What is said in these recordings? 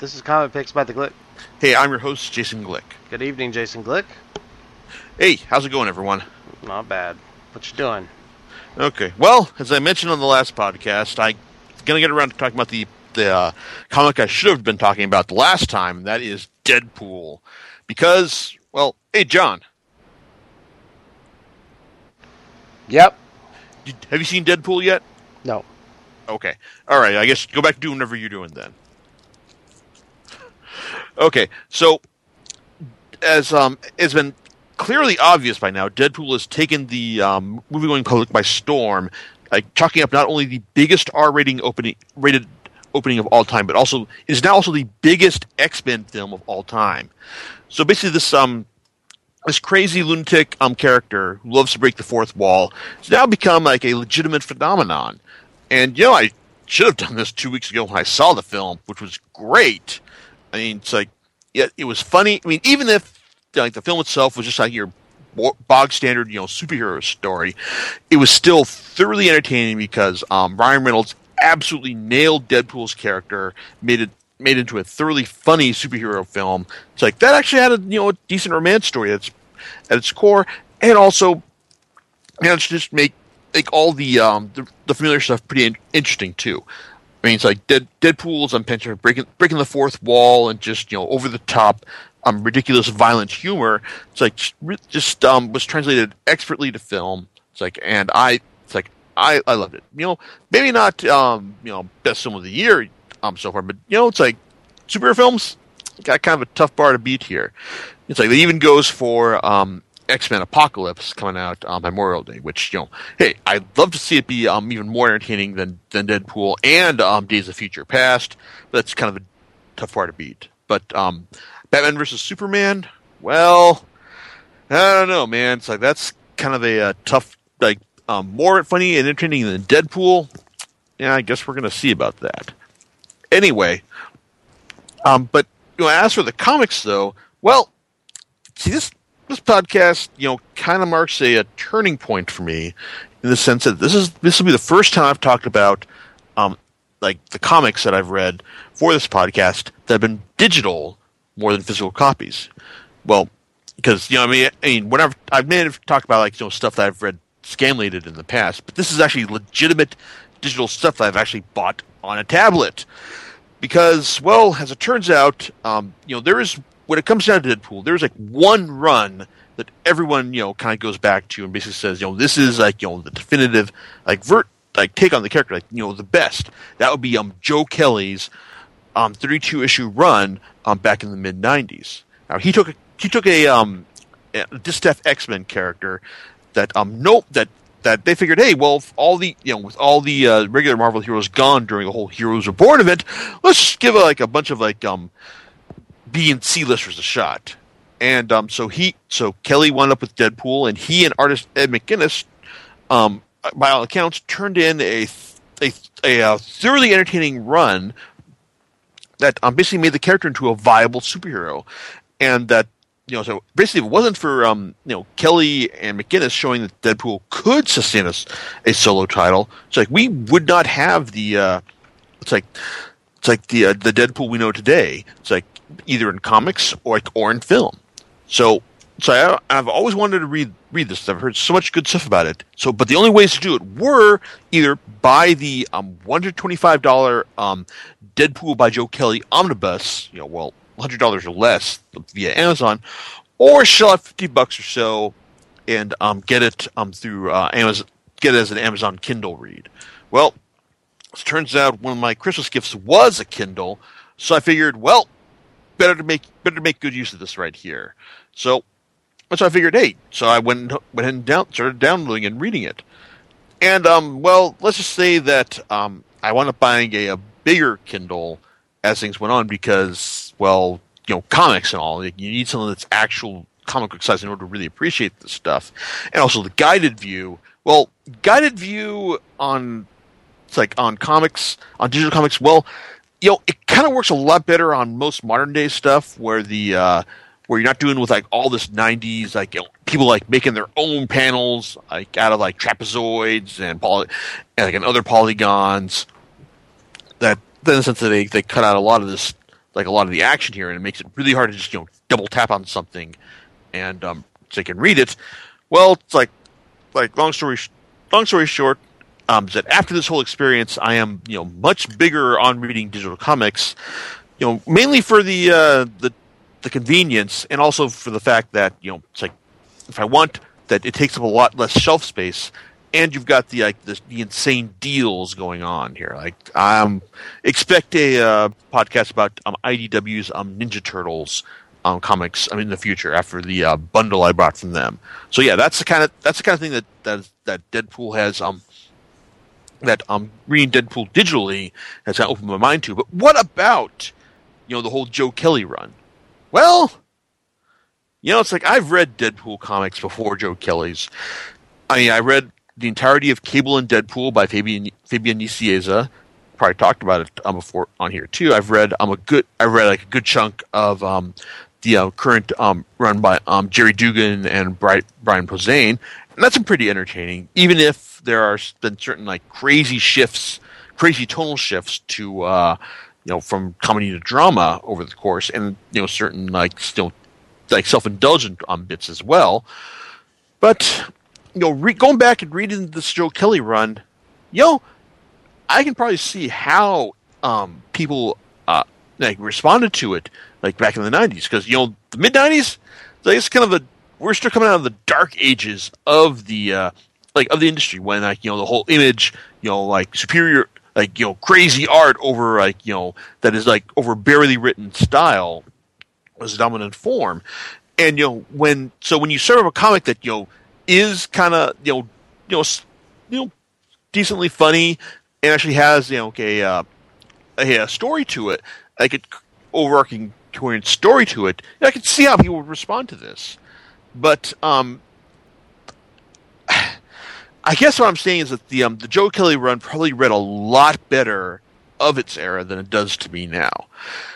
This is Comic Picks by the Glick. Hey, I'm your host, Jason Glick. Good evening, Jason Glick. Hey, how's it going, everyone? Not bad. What you doing? Okay. Well, as I mentioned on the last podcast, I'm gonna get around to talking about the the uh, comic I should have been talking about the last time. That is Deadpool, because well, hey, John, Yep. did, have you seen Deadpool yet? No. Okay. All right. I guess go back to doing whatever you're doing then. Okay. So, as um, it's been clearly obvious by now, Deadpool has taken the um, movie going public by storm, like chalking up not only the biggest R-rating opening rated opening of all time, but also is now also the biggest X-Men film of all time. So basically, this um this crazy lunatic um character who loves to break the fourth wall has now become like a legitimate phenomenon. And you know, I should have done this two weeks ago when I saw the film, which was great. I mean, it's like, yeah, it was funny. I mean, even if like the film itself was just like your bog standard, you know, superhero story, it was still thoroughly entertaining because um, Ryan Reynolds absolutely nailed Deadpool's character, made it made into a thoroughly funny superhero film. It's like that actually had a you know a decent romance story at its at its core, and also managed to just make make all the um the, the familiar stuff pretty in- interesting too. I mean, it's like Dead, Deadpool's I'm picturing breaking breaking the fourth wall and just you know over the top, um, ridiculous violent humor. It's like just, just um was translated expertly to film. It's like and I it's like I I loved it. You know, maybe not um you know best film of the year um so far, but you know it's like superhero films got kind of a tough bar to beat here. It's like it even goes for um, X Men Apocalypse coming out on Memorial Day, which you know, hey, I'd love to see it be um, even more entertaining than than Deadpool and um, Days of Future Past. But that's kind of a tough bar to beat. But um, Batman versus Superman, well, I don't know, man. It's like that's kind of a, uh tough, like um, more funny and entertaining than Deadpool. Yeah, I guess we're gonna see about that. Anyway, um, but you know, as for the comics, though, well, see this this podcast, you know, kind of marks a, a turning point for me in the sense that this is this will be the first time I've talked about um, like the comics that I've read for this podcast that have been digital more than physical copies. Well, because you know, I mean, I mean, whenever I've made have talked about like you know stuff that I've read scanlated in the past, but this is actually legitimate digital stuff that I've actually bought on a tablet because, well, as it turns out, um, you know, there is when it comes down to Deadpool, there's like one run that everyone you know kind of goes back to and basically says, you know, this is like you know the definitive like vert like take on the character, like you know the best. That would be um Joe Kelly's um 32 issue run um back in the mid 90s. Now he took a, he took a um a Distaff X Men character that um nope that that they figured, hey, well, all the you know with all the uh, regular Marvel heroes gone during the whole Heroes Reborn event, let's give a, like a bunch of like um B and C listers a shot. And um so he so Kelly wound up with Deadpool, and he and artist Ed McGuinness, um by all accounts, turned in a a, a, uh thoroughly entertaining run that um, basically made the character into a viable superhero, and that you know, so basically, if it wasn't for um, you know Kelly and McGuinness showing that Deadpool could sustain a, a solo title, it's like we would not have the. Uh, it's like it's like the uh, the Deadpool we know today. It's like either in comics or or in film. So so I, I've always wanted to read read this. I've heard so much good stuff about it. So, but the only ways to do it were either buy the um, one hundred twenty five dollar um, Deadpool by Joe Kelly omnibus. You know, well, hundred dollars or less via Amazon, or shell out fifty bucks or so and um, get it um, through uh, Amazon. Get it as an Amazon Kindle read. Well, it turns out one of my Christmas gifts was a Kindle, so I figured, well, better to make better to make good use of this right here. So, so I figured, hey, so I went went and down, started downloading and reading it, and um, well, let's just say that um, I wound up buying a, a bigger Kindle as things went on because, well, you know, comics and all. You need something that's actual comic book size in order to really appreciate this stuff, and also the guided view. Well, guided view on it's like on comics on digital comics. Well, you know, it kind of works a lot better on most modern day stuff where the uh, where you're not doing with like all this '90s like you know, people like making their own panels like out of like trapezoids and poly and like and other polygons. That in the sense that they they cut out a lot of this like a lot of the action here, and it makes it really hard to just you know double tap on something and um, so you can read it. Well, it's like like long story long story short, um, that after this whole experience, I am you know much bigger on reading digital comics, you know mainly for the uh, the the convenience and also for the fact that you know it's like if I want that it takes up a lot less shelf space and you've got the like the, the insane deals going on here. Like um, expect a uh, podcast about um, IDW's um, Ninja Turtles um, comics. In the future after the uh, bundle I bought from them. So yeah, that's the kind of that's the kind of thing that that that Deadpool has um that um reading Deadpool digitally has of opened my mind to. But what about you know the whole Joe Kelly run? Well, you know, it's like I've read Deadpool comics before Joe Kelly's. I mean, I read the entirety of Cable and Deadpool by Fabian Fabian Nicieza. Probably talked about it um, before on here too. I've read um a good I read like a good chunk of um the uh, current um run by um Gerry Duggan and Brian Posehn, and that's pretty entertaining. Even if there are been certain like crazy shifts, crazy tonal shifts to uh you know from comedy to drama over the course, and you know certain like still like self indulgent um bits as well. But you know, re- going back and reading this Joe Kelly run, you know, I can probably see how um, people uh, like responded to it, like back in the '90s, because you know, the mid '90s, like, it's kind of a we're still coming out of the dark ages of the uh, like of the industry when like you know the whole image, you know, like superior, like you know, crazy art over like you know that is like over barely written style was dominant form, and you know when so when you serve a comic that you know is kind of you know you know you know decently funny and actually has you know a uh, a, a story to it, like a overarching coherent story to it. I could see how people would respond to this, but um, I guess what I'm saying is that the um, the Joe Kelly run probably read a lot better of its era than it does to me now,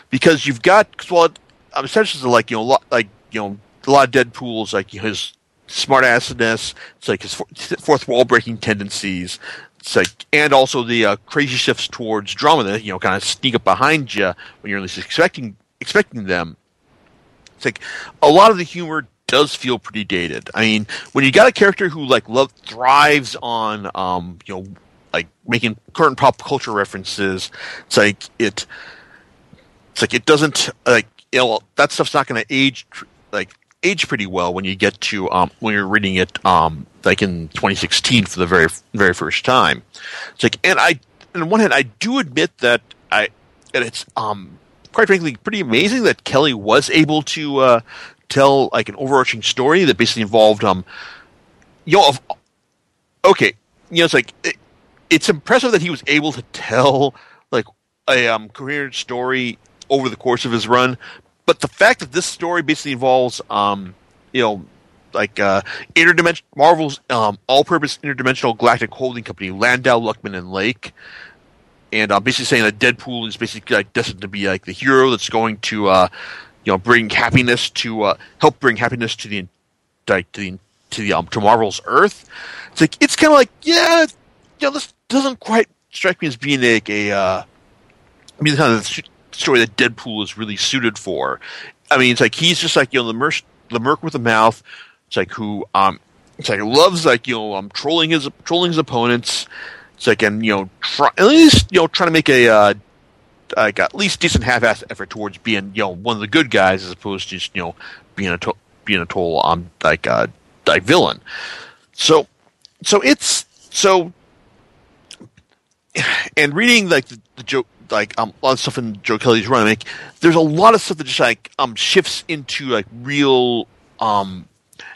because you've got well, um, essentially like you know like you know a lot of Deadpool's like his smartassedness. It's like his fourth wall breaking tendencies. It's like, and also the uh, crazy shifts towards drama that you know kind of sneak up behind you when you're least expecting expecting them. It's like a lot of the humor does feel pretty dated. I mean, when you got a character who like love thrives on um, you know like making current pop culture references, it's like it it's like it doesn't like you know that stuff's not going to age like age pretty well when you get to um, when you're reading it um, like in 2016 for the very very first time. It's like, and I, on one hand, I do admit that I, and it's um, quite frankly pretty amazing that Kelly was able to uh, tell like an overarching story that basically involved um, you know, okay, you know, it's like it, it's impressive that he was able to tell like a um, coherent story over the course of his run, but the fact that this story basically involves, um, you know, like uh, interdimension Marvel's um, all-purpose interdimensional galactic holding company, Landau, Luckman, and Lake, and uh, basically saying that Deadpool is basically like destined to be like the hero that's going to, uh, you know, bring happiness to uh, help bring happiness to the like to the to the um, to Marvel's Earth. It's like it's kind of like yeah, you know, this doesn't quite strike me as being like a. Uh, I mean, kind of story that Deadpool is really suited for. I mean, it's like he's just like you know the merc, the merc with the mouth. It's like who um, it's like loves like you know um trolling his trolling his opponents. It's like and you know try, at least you know trying to make a uh, like at least decent half-ass effort towards being you know one of the good guys as opposed to just you know being a to- being a total um like uh like villain. So so it's so and reading like the, the joke like um, a lot of stuff in Joe Kelly's run. Like, there's a lot of stuff that just like um shifts into like real um.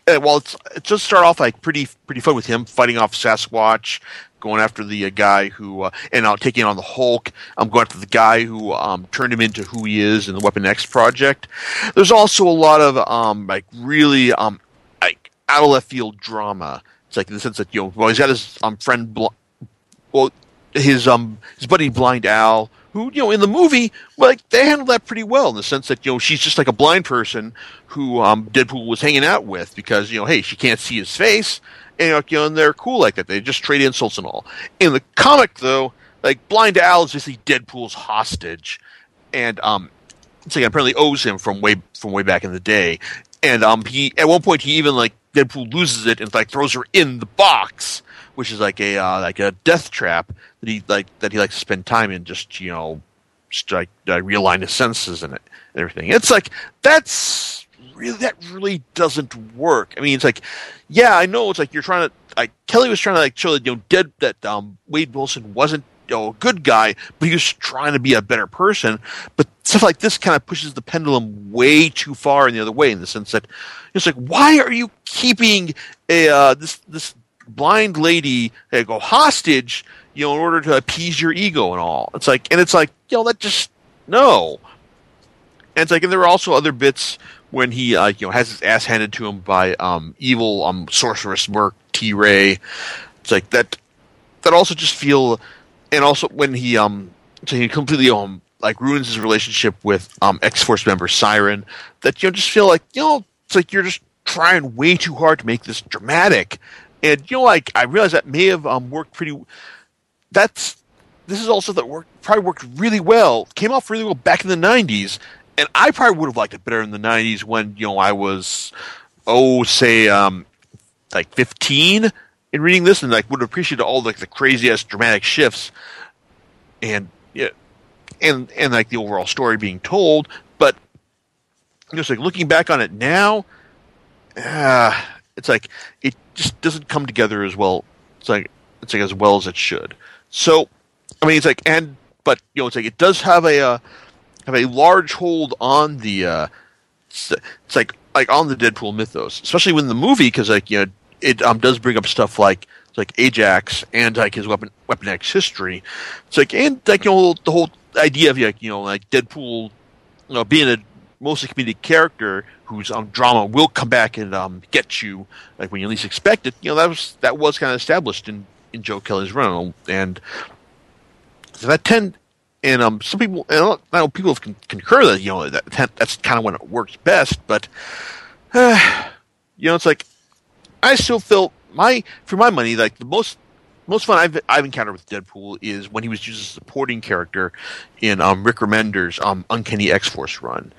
Uh, well, it's it just start off like pretty pretty fun with him fighting off Sasquatch, going after the uh, guy who uh, and uh, taking on the Hulk. I'm going after the guy who um, turned him into who he is in the Weapon X project. There's also a lot of um like really um like out of left field drama. It's like in the sense that you know well he's got his um friend Bl- well his um his buddy Blind Al who you know in the movie like they handled that pretty well in the sense that you know she's just like a blind person who um, Deadpool was hanging out with because you know hey she can't see his face and you know they're cool like that they just trade insults and all. In the comic though, like Blind Al is basically Deadpool's hostage, and um it's like apparently owes him from way from way back in the day, and um he at one point he even like Deadpool loses it and like throws her in the box, which is like a uh, like a death trap that he like that he likes to spend time in, just you know, just like uh, realign his senses in it and everything. It's like that's really that really doesn't work. I mean, it's like yeah, I know it's like you're trying to like Kelly was trying to like show that you know dead that um Wade Wilson wasn't you know, a good guy, but he was trying to be a better person. But stuff like this kind of pushes the pendulum way too far in the other way, in the sense that it's like, why are you keeping a uh, this this blind lady uh, go hostage, you know, in order to appease your ego and all? It's like, and it's like, you know, that just no. And it's like, and there are also other bits when he, uh, you know, has his ass handed to him by um, evil um, sorceress Merc T Ray. It's like that. That also just feel and also when he um so he completely um like ruins his relationship with um X Force member Siren that you know just feel like you know it's like you're just trying way too hard to make this dramatic and you know like I realize that may have um worked pretty that's this is also that worked probably worked really well came off really well back in the 90s and I probably would have liked it better in the 90s when you know I was oh say um like 15 in reading this and like would appreciate all like the crazy ass dramatic shifts and yeah and and like the overall story being told. But just like looking back on it now uh, it's like it just doesn't come together as well it's like it's like as well as it should. So i mean it's like and but you know it's like it does have a uh, have a large hold on the uh it's, it's like like on the deadpool mythos especially when the movie because like you know it um, does bring up stuff like like Ajax and like his Weapon Weapon X history. It's like and like you know the whole idea of like you know like Deadpool, you know, being a mostly comedic character whose um, drama will come back and um, get you like when you least expect it. You know that was that was kind of established in in Joe Kelly's run, and so that tend and um some people I know people can concur that you know that that's kind of when it works best, but uh, you know it's like I still feel my for my money like the most most fun I've I've encountered with Deadpool is when he was used as a supporting character in um, Rick Remender's um, Uncanny X Force run.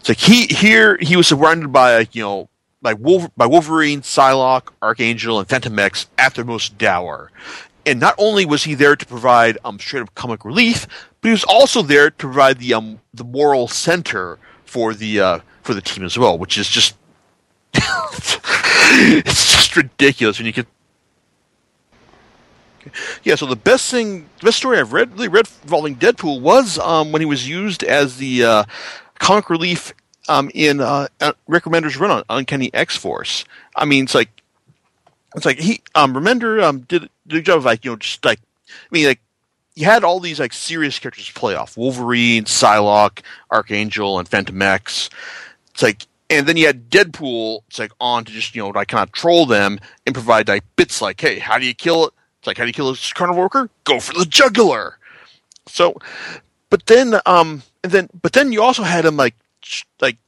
It's like he here he was surrounded by you know by by Wolverine, Psylocke, Archangel, and Fantomex at their most dour. And not only was he there to provide um, straight up comic relief, but he was also there to provide the um, the moral center for the uh, for the team as well, which is just it's just ridiculous when you get. Yeah, so the best thing, the best story I've read, really read involving Deadpool was um, when he was used as the uh, comic relief um, in uh, Rick Remender's run on Uncanny X Force. I mean, it's like it's like he um, Remender um, did, did a job of like you know just like I mean like you had all these like serious characters to play off Wolverine, Psylocke, Archangel, and Fantomex. It's like and then you had Deadpool, it's like on to just you know like kind of troll them and provide like bits like, hey, how do you kill it? It's like how do you kill a carnival worker? Go for the jugular. So, but then um and then but then you also had him like like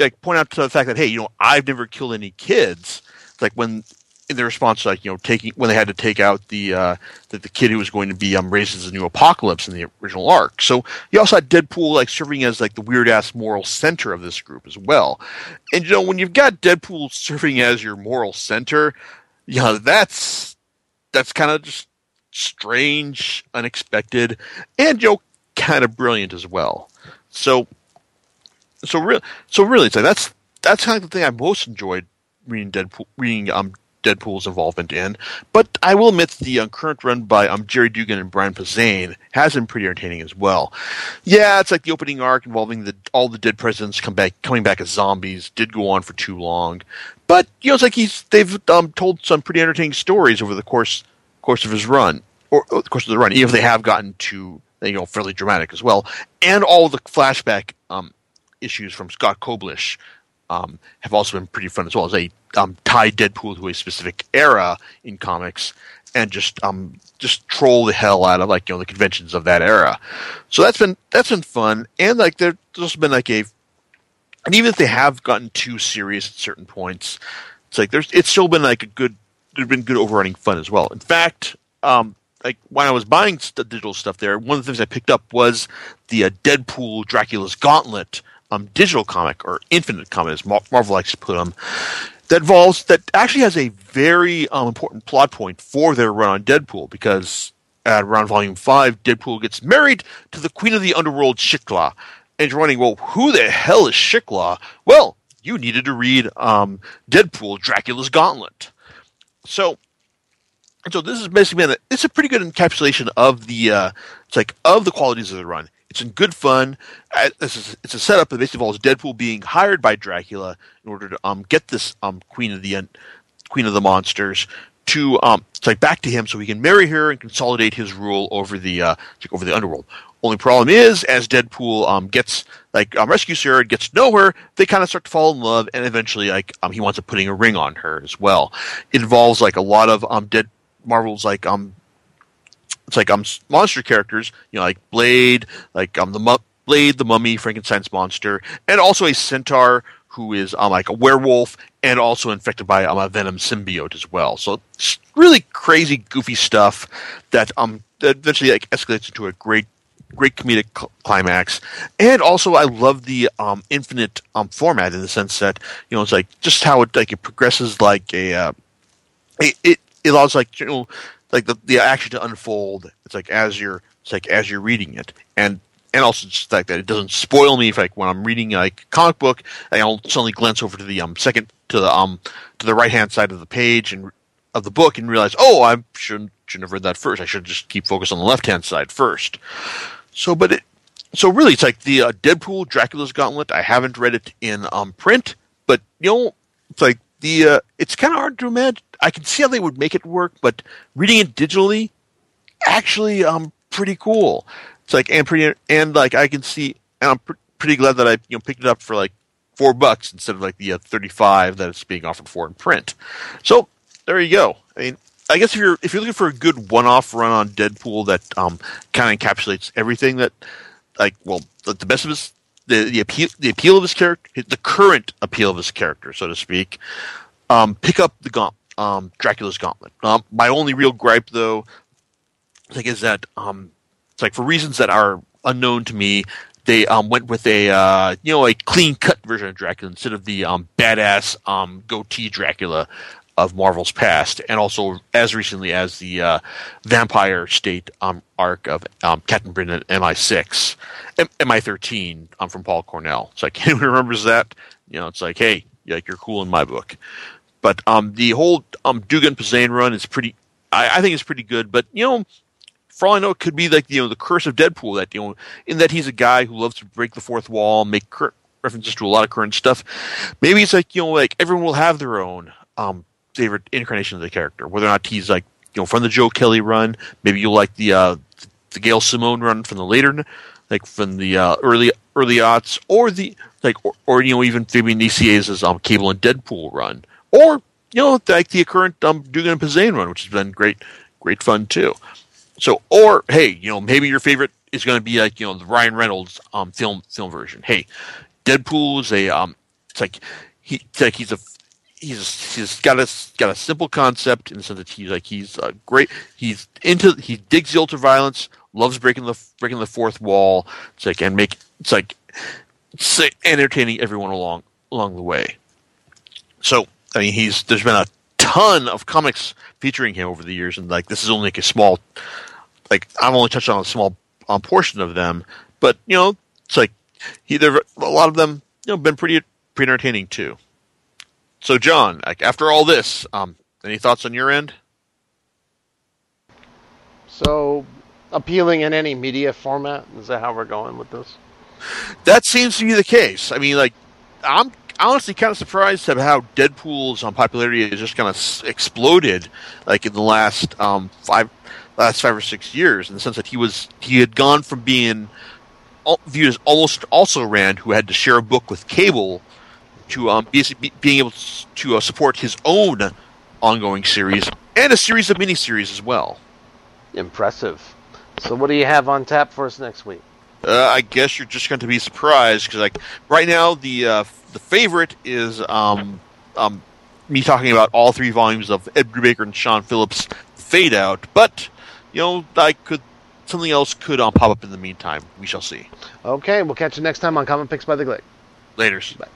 like point out to the fact that hey, you know I've never killed any kids. It's like when in their response, like you know, taking when they had to take out the uh, the, the kid who was going to be um, raised as a new apocalypse in the original arc. So you also had Deadpool like serving as like the weird ass moral center of this group as well. And you know, when you've got Deadpool serving as your moral center, you know that's that's kind of just strange, unexpected, and you know, kind of brilliant as well. So, so real, so really, so that's that's kind of the thing I most enjoyed reading Deadpool, reading um Deadpool's involvement in. But I will admit the uh, current run by um, Gerry Duggan and Brian Posehn has been pretty entertaining as well. Yeah, it's like the opening arc involving the all the dead presidents come back coming back as zombies did go on for too long. But you know, it's like he's they've um, told some pretty entertaining stories over the course course of his run, or, or the course of the run, even if they have gotten to you know fairly dramatic as well, and all the flashback um, issues from Scott Koblish um, have also been pretty fun as well as they um, tie Deadpool to a specific era in comics and just um, just troll the hell out of like you know the conventions of that era. So that's been that's been fun, and like there's also been like a, and even if they have gotten too serious at certain points, it's like there's it's still been like a good there's been good overrunning fun as well. In fact, um, like when I was buying st- digital stuff there, one of the things I picked up was the uh, Deadpool Dracula's Gauntlet um, digital comic or Infinite comic, as Mar- Marvel likes to put them. That involves that actually has a very um, important plot point for their run on Deadpool because at around volume five, Deadpool gets married to the Queen of the Underworld, Shiklah. And you're wondering, well, who the hell is Shiklah? Well, you needed to read um, Deadpool, Dracula's Gauntlet. So, so this is basically it's a pretty good encapsulation of the uh, it's like of the qualities of the run. It's in good fun. Uh, It's a, setup that basically involves Deadpool being hired by Dracula in order to um, get this um, Queen of the Queen of the Monsters to um, like back to him so he can marry her and consolidate his rule over the uh, over the underworld. Only problem is, as Deadpool um, gets like um, rescues her and gets to know her, they kind of start to fall in love, and eventually, like um, he winds up putting a ring on her as well. It involves like a lot of um, Dead Marvel's like um, it's like um monster characters, you know, like Blade, like um the mu- Blade, the Mummy, Frankenstein's monster, and also a centaur who is um like a werewolf and also infected by um, a venom symbiote as well. So it's really crazy, goofy stuff that um that eventually like escalates into a great great comedic cl- climax and also i love the um infinite um format in the sense that you know it's like just how it like it progresses like a uh, it, it it allows like you know like the, the action to unfold it's like as you're it's like as you're reading it and and also just like that it doesn't spoil me if like when i'm reading like comic book i'll suddenly glance over to the um second to the um to the right hand side of the page and of the book and realize oh i shouldn't shouldn't have read that first i should just keep focused on the left hand side first so but it so really it's like the uh, deadpool dracula's gauntlet i haven't read it in um print but you know it's like the uh, it's kind of hard to imagine. I can see how they would make it work, but reading it digitally, actually, um, pretty cool. It's like and pretty and like I can see, and I'm pr- pretty glad that I you know picked it up for like four bucks instead of like the uh, thirty five that it's being offered for in print. So there you go. I mean. I guess if you're if you're looking for a good one-off run on Deadpool that um, kind of encapsulates everything that, like, well, the, the best of his the the appeal the appeal of his character, the current appeal of his character, so to speak. Um, pick up the gaunt, um, Dracula's Gauntlet. Um, my only real gripe, though, think, is that um, it's like for reasons that are unknown to me, they um, went with a uh, you know a clean cut version of Dracula instead of the um, badass um, goatee Dracula of Marvel's past, and also as recently as the uh, Vampire State um, arc of um, Captain Britain at MI6, M- MI13 um, from Paul Cornell. It's like anyone remembers that? You know, it's like, hey, like you're cool in my book. But um, the whole um, Duggan Posehn run is pretty. I, I think it's pretty good. But you know, for all I know, it could be like you know the curse of Deadpool. That you know, in that he's a guy who loves to break the fourth wall, make cur- references to a lot of current stuff. Maybe it's like you know, like everyone will have their own um, favorite incarnation of the character. Whether or not he's like you know from the Joe Kelly run, maybe you'll like the uh, the Gail Simone run from the later, like from the uh, early early aughts, or the like, or, or you know even Fabian Nicieza's um, Cable and Deadpool run, or you know like the current um, Duggan and Posehn run, which has been great, great fun too. So, or hey, you know maybe your favorite is going to be like you know the Ryan Reynolds um, film film version. Hey, Deadpool is a um, it's like he it's like he's a he's he's got a got a simple concept in the sense that he's like he's uh, great. He's into he digs the ultra violence, loves breaking the breaking the fourth wall. It's like and make like it's like entertaining everyone along along the way. So I mean, he's there's been a ton of comics featuring him over the years, and like this is only like a small like I've only touched on a small um, portion of them, but you know it's like he there a lot of them you know been pretty pretty entertaining too. So, John, like after all this, um, any thoughts on your end? So, appealing in any media format? Is that how we're going with this? That seems to be the case. I mean, like, I'm honestly kind of surprised at how Deadpool's um, popularity has just kind of s- exploded, like in the last um, five, last five or six years, in the sense that he was he had gone from being al- viewed as almost also Rand, who had to share a book with Cable, to um, basically be, being able to uh, support his own ongoing series and a series of miniseries as well. Impressive. So, what do you have on tap for us next week? Uh, I guess you're just going to be surprised because, like, right now the uh, the favorite is um, um, me talking about all three volumes of Ed Brubaker and Sean Phillips' Fade Out. But you know, I could something else could um, pop up in the meantime. We shall see. Okay, we'll catch you next time on Comic Picks by the Glick. Later. Bye.